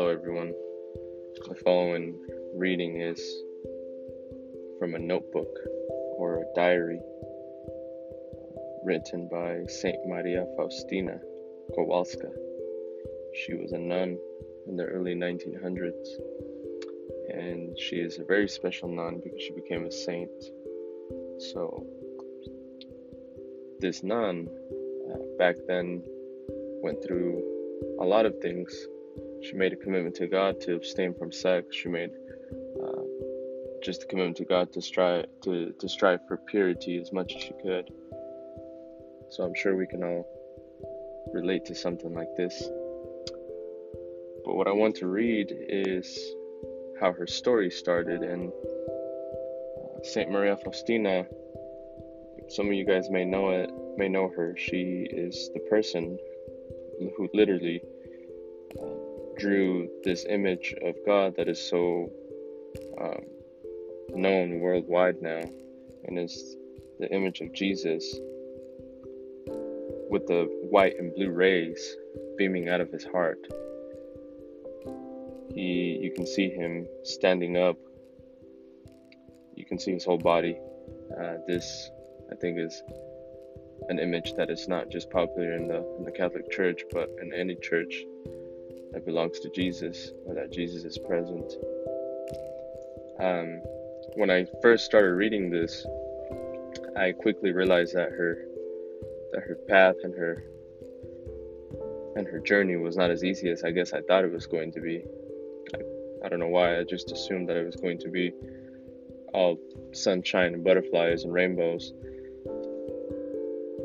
Hello, everyone. The following reading is from a notebook or a diary written by Saint Maria Faustina Kowalska. She was a nun in the early 1900s, and she is a very special nun because she became a saint. So, this nun uh, back then went through a lot of things. She made a commitment to God to abstain from sex. She made uh, just a commitment to God to strive to, to strive for purity as much as she could. So I'm sure we can all relate to something like this. But what I want to read is how her story started. And uh, Saint Maria Faustina, some of you guys may know it, may know her. She is the person who literally drew this image of God that is so um, known worldwide now, and is the image of Jesus with the white and blue rays beaming out of his heart. He, you can see him standing up. You can see his whole body. Uh, this, I think, is an image that is not just popular in the in the Catholic Church, but in any church that belongs to Jesus or that Jesus is present. Um, when I first started reading this, I quickly realized that her that her path and her and her journey was not as easy as I guess I thought it was going to be. I, I don't know why. I just assumed that it was going to be all sunshine and butterflies and rainbows.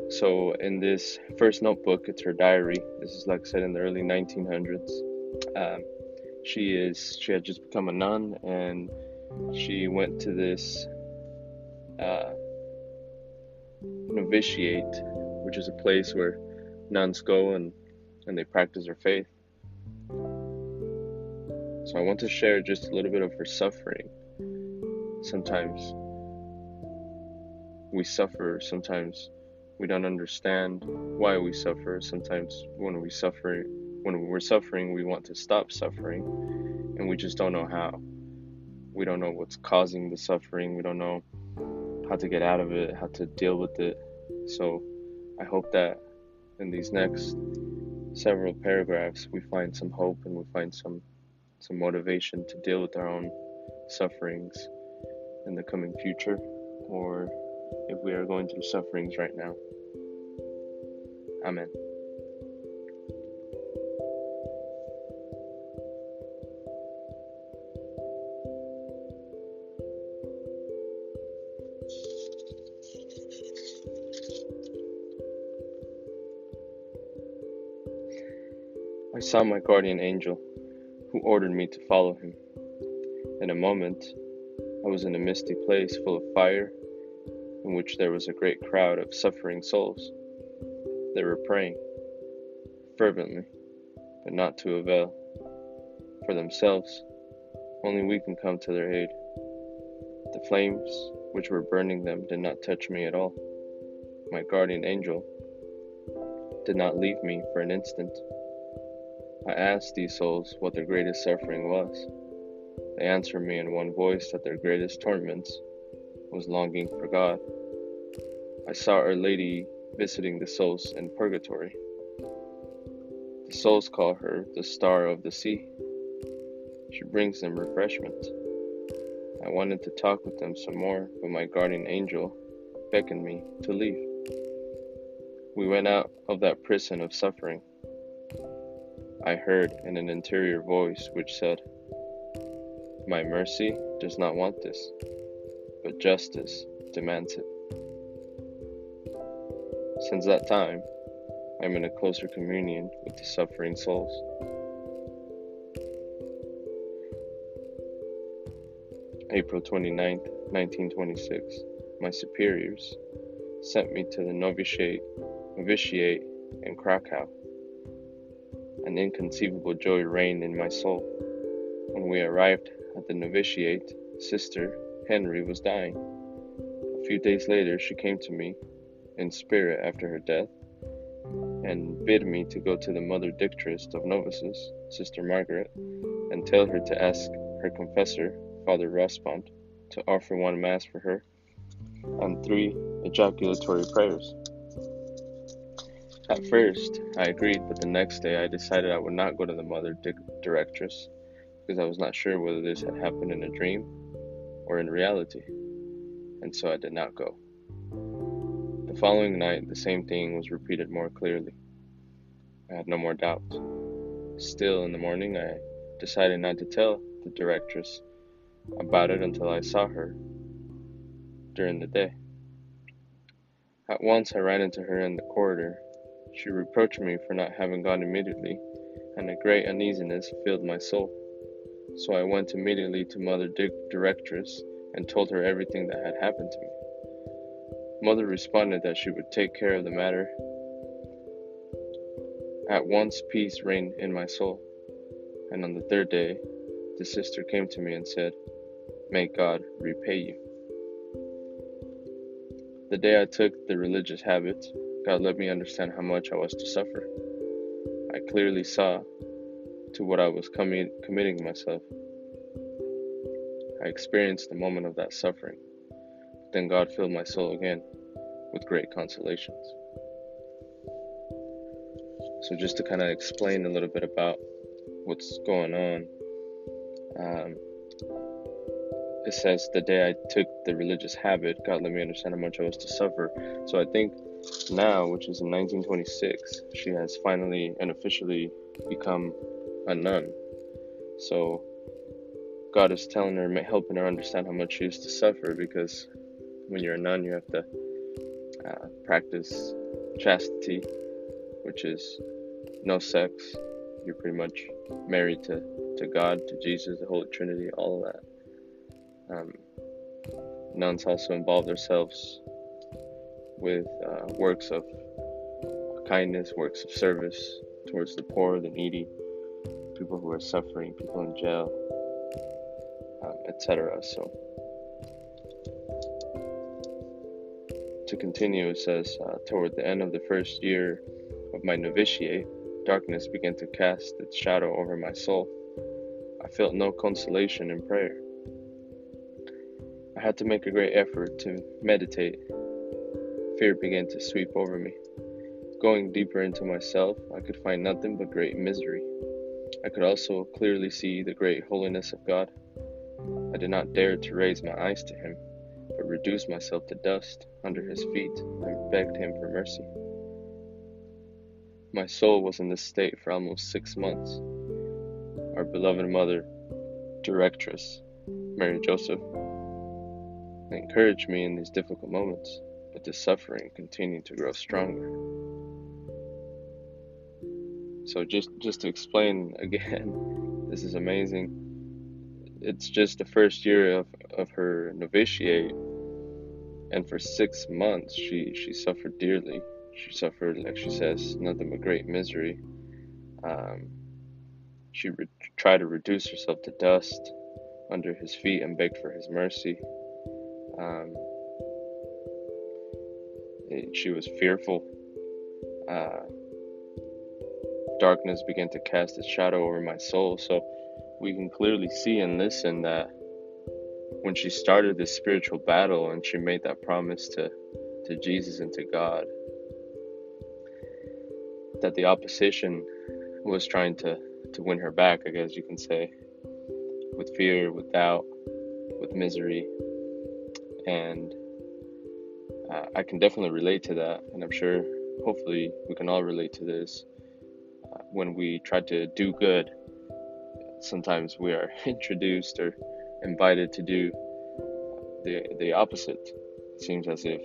So in this first notebook, it's her diary. This is like I said in the early 1900s. Um, she is she had just become a nun and she went to this uh, novitiate, which is a place where nuns go and and they practice their faith. So I want to share just a little bit of her suffering. Sometimes we suffer, sometimes we don't understand why we suffer. Sometimes when we suffer, when we're suffering, we want to stop suffering, and we just don't know how. We don't know what's causing the suffering. We don't know how to get out of it, how to deal with it. So I hope that in these next several paragraphs we find some hope and we find some some motivation to deal with our own sufferings in the coming future or if we are going through sufferings right now. Amen. I saw my guardian angel, who ordered me to follow him. In a moment, I was in a misty place full of fire in which there was a great crowd of suffering souls. They were praying fervently, but not to avail. For themselves, only we can come to their aid. The flames which were burning them did not touch me at all. My guardian angel did not leave me for an instant. I asked these souls what their greatest suffering was. They answered me in one voice that their greatest torments was longing for God. I saw Our Lady visiting the souls in purgatory. The souls call her the star of the sea. She brings them refreshment. I wanted to talk with them some more, but my guardian angel beckoned me to leave. We went out of that prison of suffering. I heard in an interior voice which said, My mercy does not want this, but justice demands it. Since that time, I am in a closer communion with the suffering souls. April 29, 1926, my superiors sent me to the novitiate, novitiate in Krakow. An inconceivable joy reigned in my soul. When we arrived at the novitiate, Sister Henry was dying. A few days later, she came to me in spirit after her death and bid me to go to the Mother Dictress of Novices, Sister Margaret, and tell her to ask her confessor, Father Rospond, to offer one Mass for her and three ejaculatory prayers. At first, I agreed, but the next day I decided I would not go to the Mother Di- Directress because I was not sure whether this had happened in a dream or in reality, and so I did not go. The following night, the same thing was repeated more clearly. I had no more doubt. Still, in the morning, I decided not to tell the directress about it until I saw her during the day. At once, I ran into her in the corridor. She reproached me for not having gone immediately, and a great uneasiness filled my soul. So I went immediately to Mother Di- Directress and told her everything that had happened to me. Mother responded that she would take care of the matter. At once, peace reigned in my soul, and on the third day, the sister came to me and said, May God repay you. The day I took the religious habit, God let me understand how much I was to suffer. I clearly saw to what I was commi- committing myself. I experienced the moment of that suffering. Then God filled my soul again with great consolations. So, just to kind of explain a little bit about what's going on, um, it says, The day I took the religious habit, God let me understand how much I was to suffer. So, I think now, which is in 1926, she has finally and officially become a nun. So, God is telling her, helping her understand how much she is to suffer because when you're a nun, you have to uh, practice chastity, which is no sex. You're pretty much married to, to God, to Jesus, the Holy Trinity, all of that. Um, nuns also involve themselves with uh, works of kindness, works of service towards the poor, the needy, people who are suffering, people in jail, um, etc. So, to continue, it says, uh, toward the end of the first year of my novitiate, darkness began to cast its shadow over my soul. I felt no consolation in prayer. I had to make a great effort to meditate. Fear began to sweep over me. Going deeper into myself, I could find nothing but great misery. I could also clearly see the great holiness of God. I did not dare to raise my eyes to Him, reduced myself to dust under His feet and begged Him for mercy. My soul was in this state for almost six months. Our beloved mother, directress, Mary Joseph, encouraged me in these difficult moments, but the suffering continued to grow stronger. So just just to explain again, this is amazing. It's just the first year of, of her novitiate, and for six months she she suffered dearly. She suffered, like she says, nothing but great misery. Um, she re- tried to reduce herself to dust under his feet and begged for his mercy. Um, she was fearful. Uh, darkness began to cast its shadow over my soul. So we can clearly see and listen that when she started this spiritual battle and she made that promise to, to Jesus and to God, that the opposition was trying to, to win her back, I guess you can say, with fear, with doubt, with misery. And uh, I can definitely relate to that. And I'm sure, hopefully, we can all relate to this. Uh, when we try to do good, sometimes we are introduced or invited to do the, the opposite. It seems as if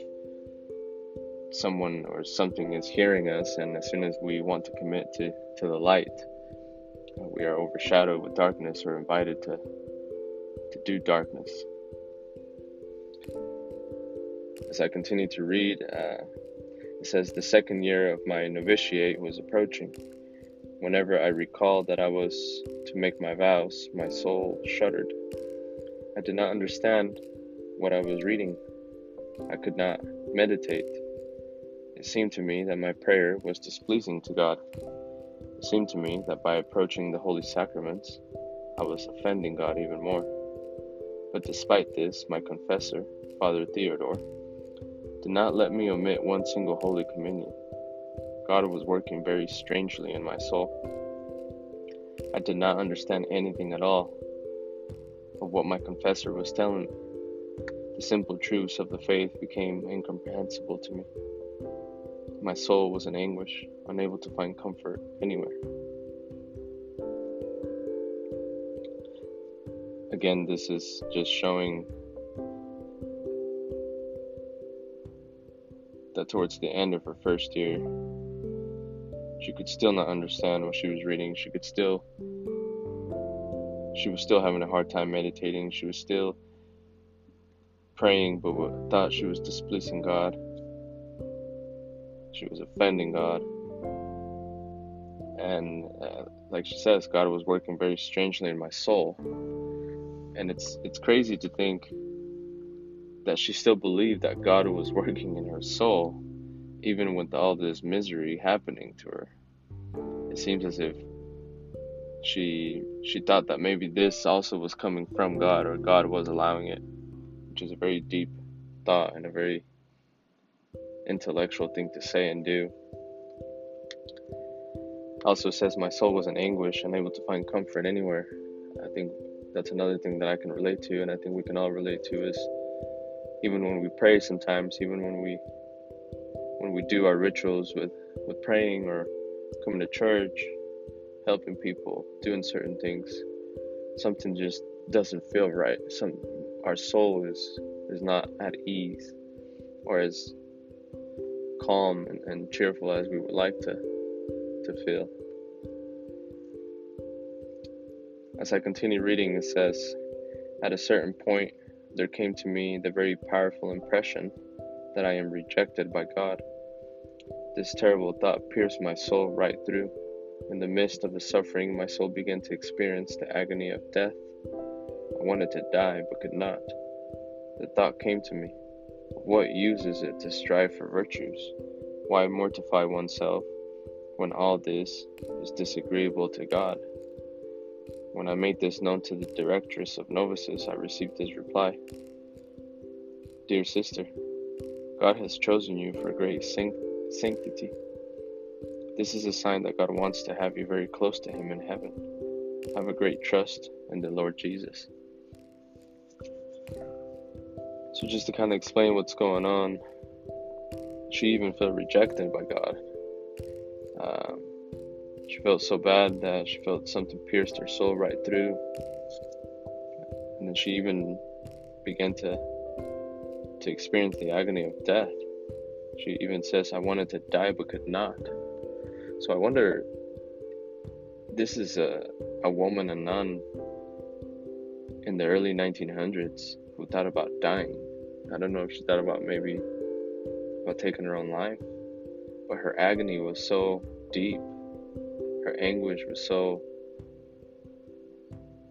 someone or something is hearing us, and as soon as we want to commit to, to the light, uh, we are overshadowed with darkness or invited to, to do darkness. As I continue to read, uh, it says, The second year of my novitiate was approaching. Whenever I recalled that I was to make my vows, my soul shuddered. I did not understand what I was reading. I could not meditate. It seemed to me that my prayer was displeasing to God. It seemed to me that by approaching the holy sacraments, I was offending God even more. But despite this, my confessor, Father Theodore, did not let me omit one single Holy Communion. God was working very strangely in my soul. I did not understand anything at all of what my confessor was telling me. The simple truths of the faith became incomprehensible to me. My soul was in anguish, unable to find comfort anywhere. Again, this is just showing that towards the end of her first year, she could still not understand what she was reading. She could still, she was still having a hard time meditating. She was still praying, but thought she was displeasing God. She was offending God. And uh, like she says, God was working very strangely in my soul. And it's it's crazy to think that she still believed that God was working in her soul, even with all this misery happening to her. It seems as if she she thought that maybe this also was coming from God or God was allowing it, which is a very deep thought and a very intellectual thing to say and do. Also says my soul was in anguish, unable to find comfort anywhere. I think that's another thing that I can relate to, and I think we can all relate to is even when we pray sometimes, even when we when we do our rituals with with praying or coming to church, helping people, doing certain things, something just doesn't feel right. Some our soul is is not at ease or as calm and, and cheerful as we would like to to feel. As I continue reading, it says, At a certain point, there came to me the very powerful impression that I am rejected by God. This terrible thought pierced my soul right through. In the midst of the suffering, my soul began to experience the agony of death. I wanted to die, but could not. The thought came to me what use is it to strive for virtues? Why mortify oneself when all this is disagreeable to God? When I made this known to the directress of novices, I received this reply Dear sister, God has chosen you for great sanctity. This is a sign that God wants to have you very close to Him in heaven. Have a great trust in the Lord Jesus. So, just to kind of explain what's going on, she even felt rejected by God. Um, she felt so bad that she felt something pierced her soul right through. And then she even began to to experience the agony of death. She even says, I wanted to die but could not. So I wonder this is a, a woman, a nun in the early 1900s who thought about dying. I don't know if she thought about maybe about taking her own life, but her agony was so deep her anguish was so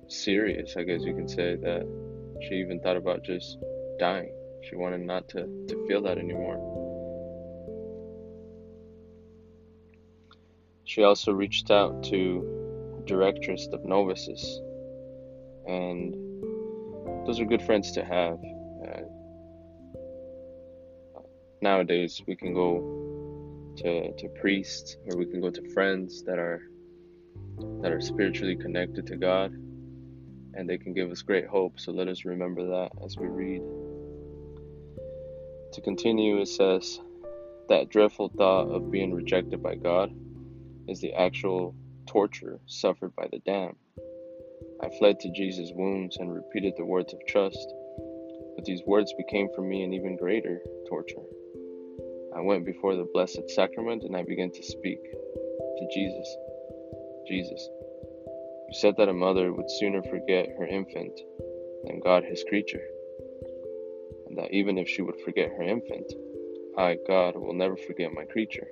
serious, I guess you can say, that she even thought about just dying. She wanted not to, to feel that anymore. She also reached out to directress of novices, and those are good friends to have. Uh, nowadays, we can go to, to priests or we can go to friends that are that are spiritually connected to God and they can give us great hope. So let us remember that as we read. To continue, it says, That dreadful thought of being rejected by God is the actual torture suffered by the damned. I fled to Jesus' wounds and repeated the words of trust, but these words became for me an even greater torture. I went before the Blessed Sacrament and I began to speak to Jesus. Jesus, you said that a mother would sooner forget her infant than God his creature, and that even if she would forget her infant, I, God, will never forget my creature.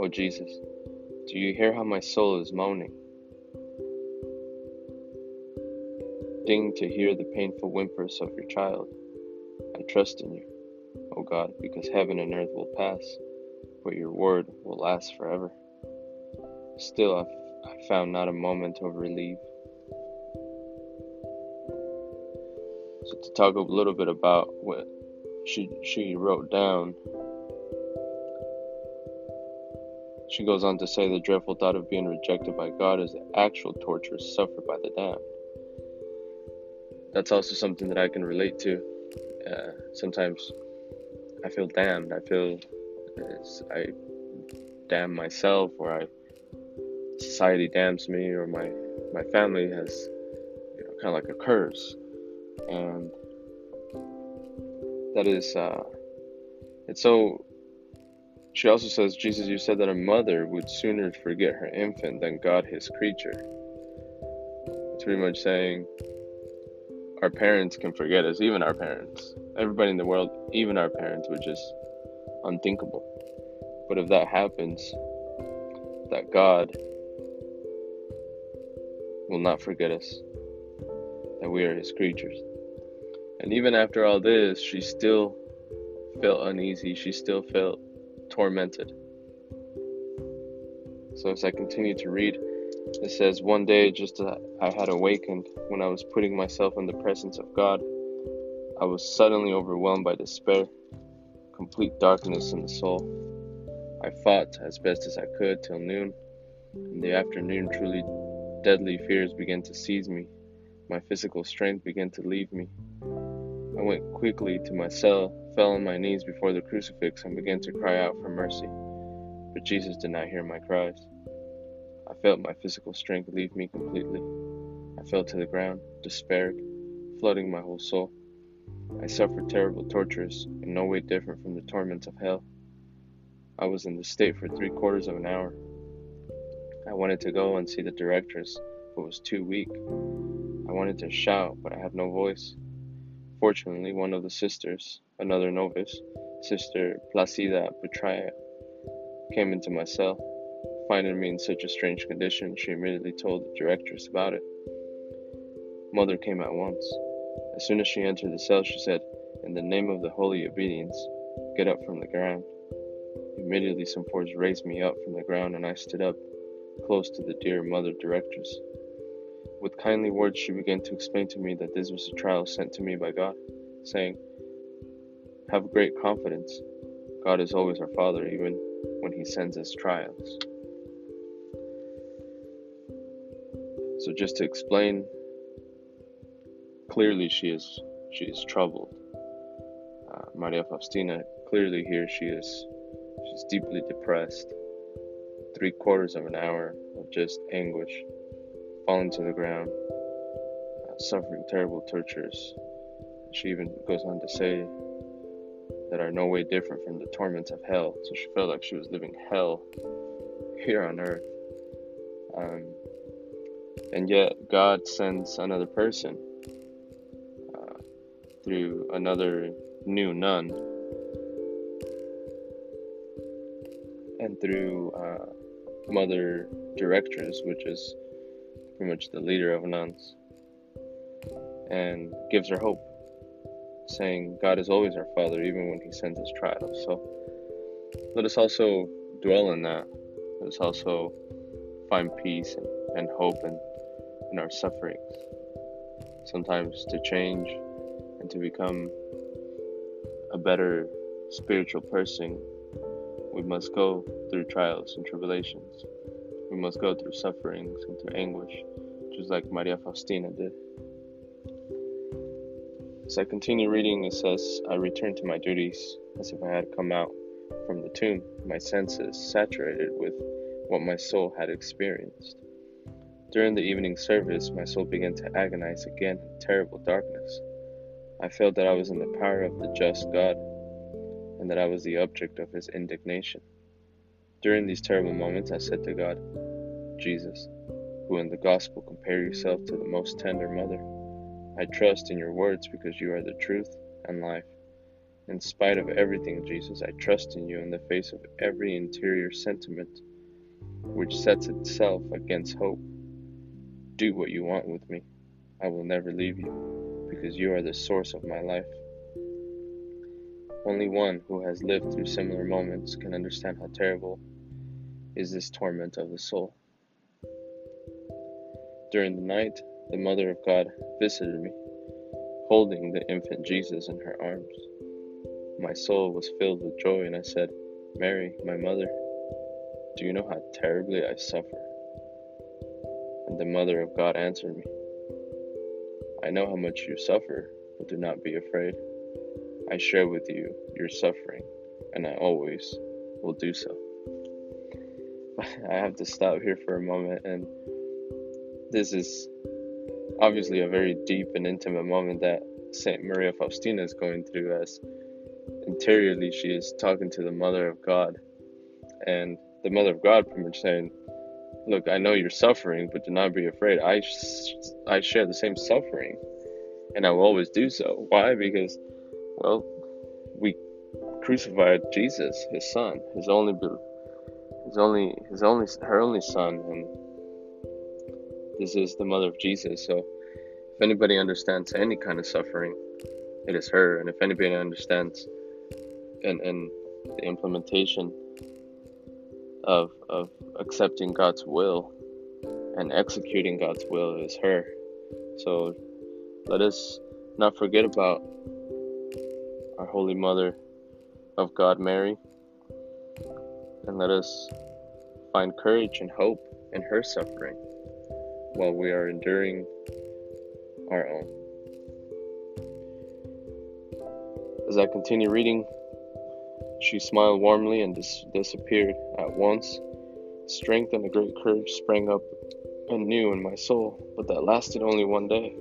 Oh Jesus, do you hear how my soul is moaning? Ding to hear the painful whimpers of your child. I trust in you. O God, because heaven and earth will pass, but your word will last forever. Still, I've, I found not a moment of relief. So, to talk a little bit about what she, she wrote down, she goes on to say the dreadful thought of being rejected by God is the actual torture suffered by the damned. That's also something that I can relate to. Uh, sometimes I feel damned. I feel I damn myself, or I society damns me, or my my family has you know, kind of like a curse, and that is uh, it's so. She also says, Jesus, you said that a mother would sooner forget her infant than God his creature. It's pretty much saying our parents can forget us, even our parents. Everybody in the world, even our parents, which is unthinkable. But if that happens, that God will not forget us, that we are His creatures. And even after all this, she still felt uneasy, she still felt tormented. So as I continue to read, it says, One day, just as I had awakened, when I was putting myself in the presence of God, I was suddenly overwhelmed by despair, complete darkness in the soul. I fought as best as I could till noon. In the afternoon, truly deadly fears began to seize me. My physical strength began to leave me. I went quickly to my cell, fell on my knees before the crucifix, and began to cry out for mercy. But Jesus did not hear my cries. I felt my physical strength leave me completely. I fell to the ground, despaired, flooding my whole soul. I suffered terrible tortures, in no way different from the torments of hell. I was in this state for three quarters of an hour. I wanted to go and see the directress, but was too weak. I wanted to shout, but I had no voice. Fortunately, one of the sisters, another novice, Sister Placida Putyra, came into my cell. Finding me in such a strange condition, she immediately told the directress about it. Mother came at once. As soon as she entered the cell, she said, In the name of the holy obedience, get up from the ground. Immediately, some force raised me up from the ground, and I stood up, close to the dear mother directress. With kindly words, she began to explain to me that this was a trial sent to me by God, saying, Have great confidence. God is always our Father, even when He sends us trials. So just to explain, clearly she is she is troubled. Uh, Maria Faustina clearly here she is she's deeply depressed. Three quarters of an hour of just anguish, falling to the ground, uh, suffering terrible tortures. She even goes on to say that are no way different from the torments of hell. So she felt like she was living hell here on earth. Um, and yet, God sends another person uh, through another new nun and through uh, Mother Directress, which is pretty much the leader of nuns, and gives her hope, saying, God is always our Father, even when He sends us trials. So let us also dwell in that. Let us also find peace and, and hope and in our sufferings. Sometimes to change and to become a better spiritual person, we must go through trials and tribulations. We must go through sufferings and through anguish, just like Maria Faustina did. As I continue reading, it says, I returned to my duties as if I had come out from the tomb, my senses saturated with what my soul had experienced. During the evening service, my soul began to agonize again in terrible darkness. I felt that I was in the power of the just God, and that I was the object of his indignation. During these terrible moments, I said to God, Jesus, who in the gospel compare yourself to the most tender mother, I trust in your words because you are the truth and life. In spite of everything, Jesus, I trust in you in the face of every interior sentiment which sets itself against hope. Do what you want with me. I will never leave you, because you are the source of my life. Only one who has lived through similar moments can understand how terrible is this torment of the soul. During the night, the Mother of God visited me, holding the infant Jesus in her arms. My soul was filled with joy, and I said, Mary, my mother, do you know how terribly I suffer? And the Mother of God answered me, I know how much you suffer, but do not be afraid. I share with you your suffering, and I always will do so. I have to stop here for a moment, and this is obviously a very deep and intimate moment that Saint Maria Faustina is going through as interiorly she is talking to the Mother of God, and the Mother of God pretty much saying, Look, I know you're suffering, but do not be afraid. I, I share the same suffering, and I will always do so. Why? Because well, we crucified Jesus, his son, his only, his only, his only, her only son, and this is the mother of Jesus. So, if anybody understands any kind of suffering, it is her. And if anybody understands, and and the implementation of of accepting God's will and executing God's will is her. So, let us not forget about our Holy Mother of God, Mary, and let us find courage and hope in her suffering while we are enduring our own. As I continue reading, she smiled warmly and dis- disappeared at once. Strength and a great courage sprang up anew in my soul, but that lasted only one day.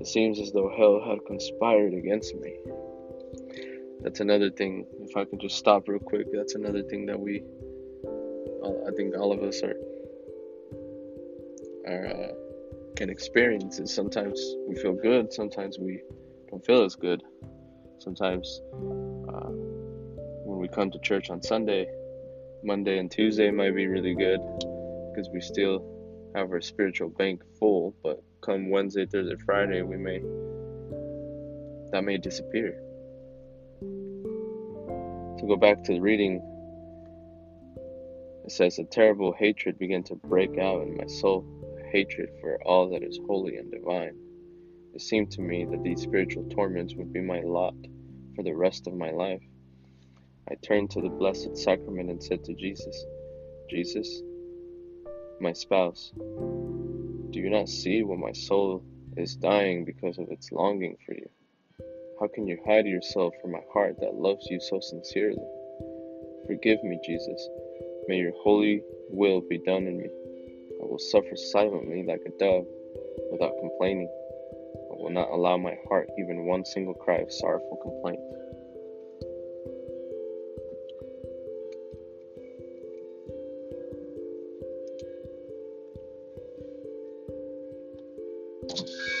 It seems as though hell had conspired against me. That's another thing. If I could just stop real quick, that's another thing that we, I think all of us are, are uh, can experience. Is sometimes we feel good, sometimes we don't feel as good. Sometimes uh, when we come to church on Sunday, Monday and Tuesday might be really good because we still have our spiritual bank full, but come Wednesday, Thursday, Friday, we may that may disappear. To go back to the reading, it says a terrible hatred began to break out in my soul, hatred for all that is holy and divine. It seemed to me that these spiritual torments would be my lot for the rest of my life. I turned to the Blessed Sacrament and said to Jesus, Jesus, my spouse, do you not see what my soul is dying because of its longing for you? How can you hide yourself from my heart that loves you so sincerely? Forgive me, Jesus. May your holy will be done in me. I will suffer silently like a dove without complaining. I will not allow my heart even one single cry of sorrowful complaint. people.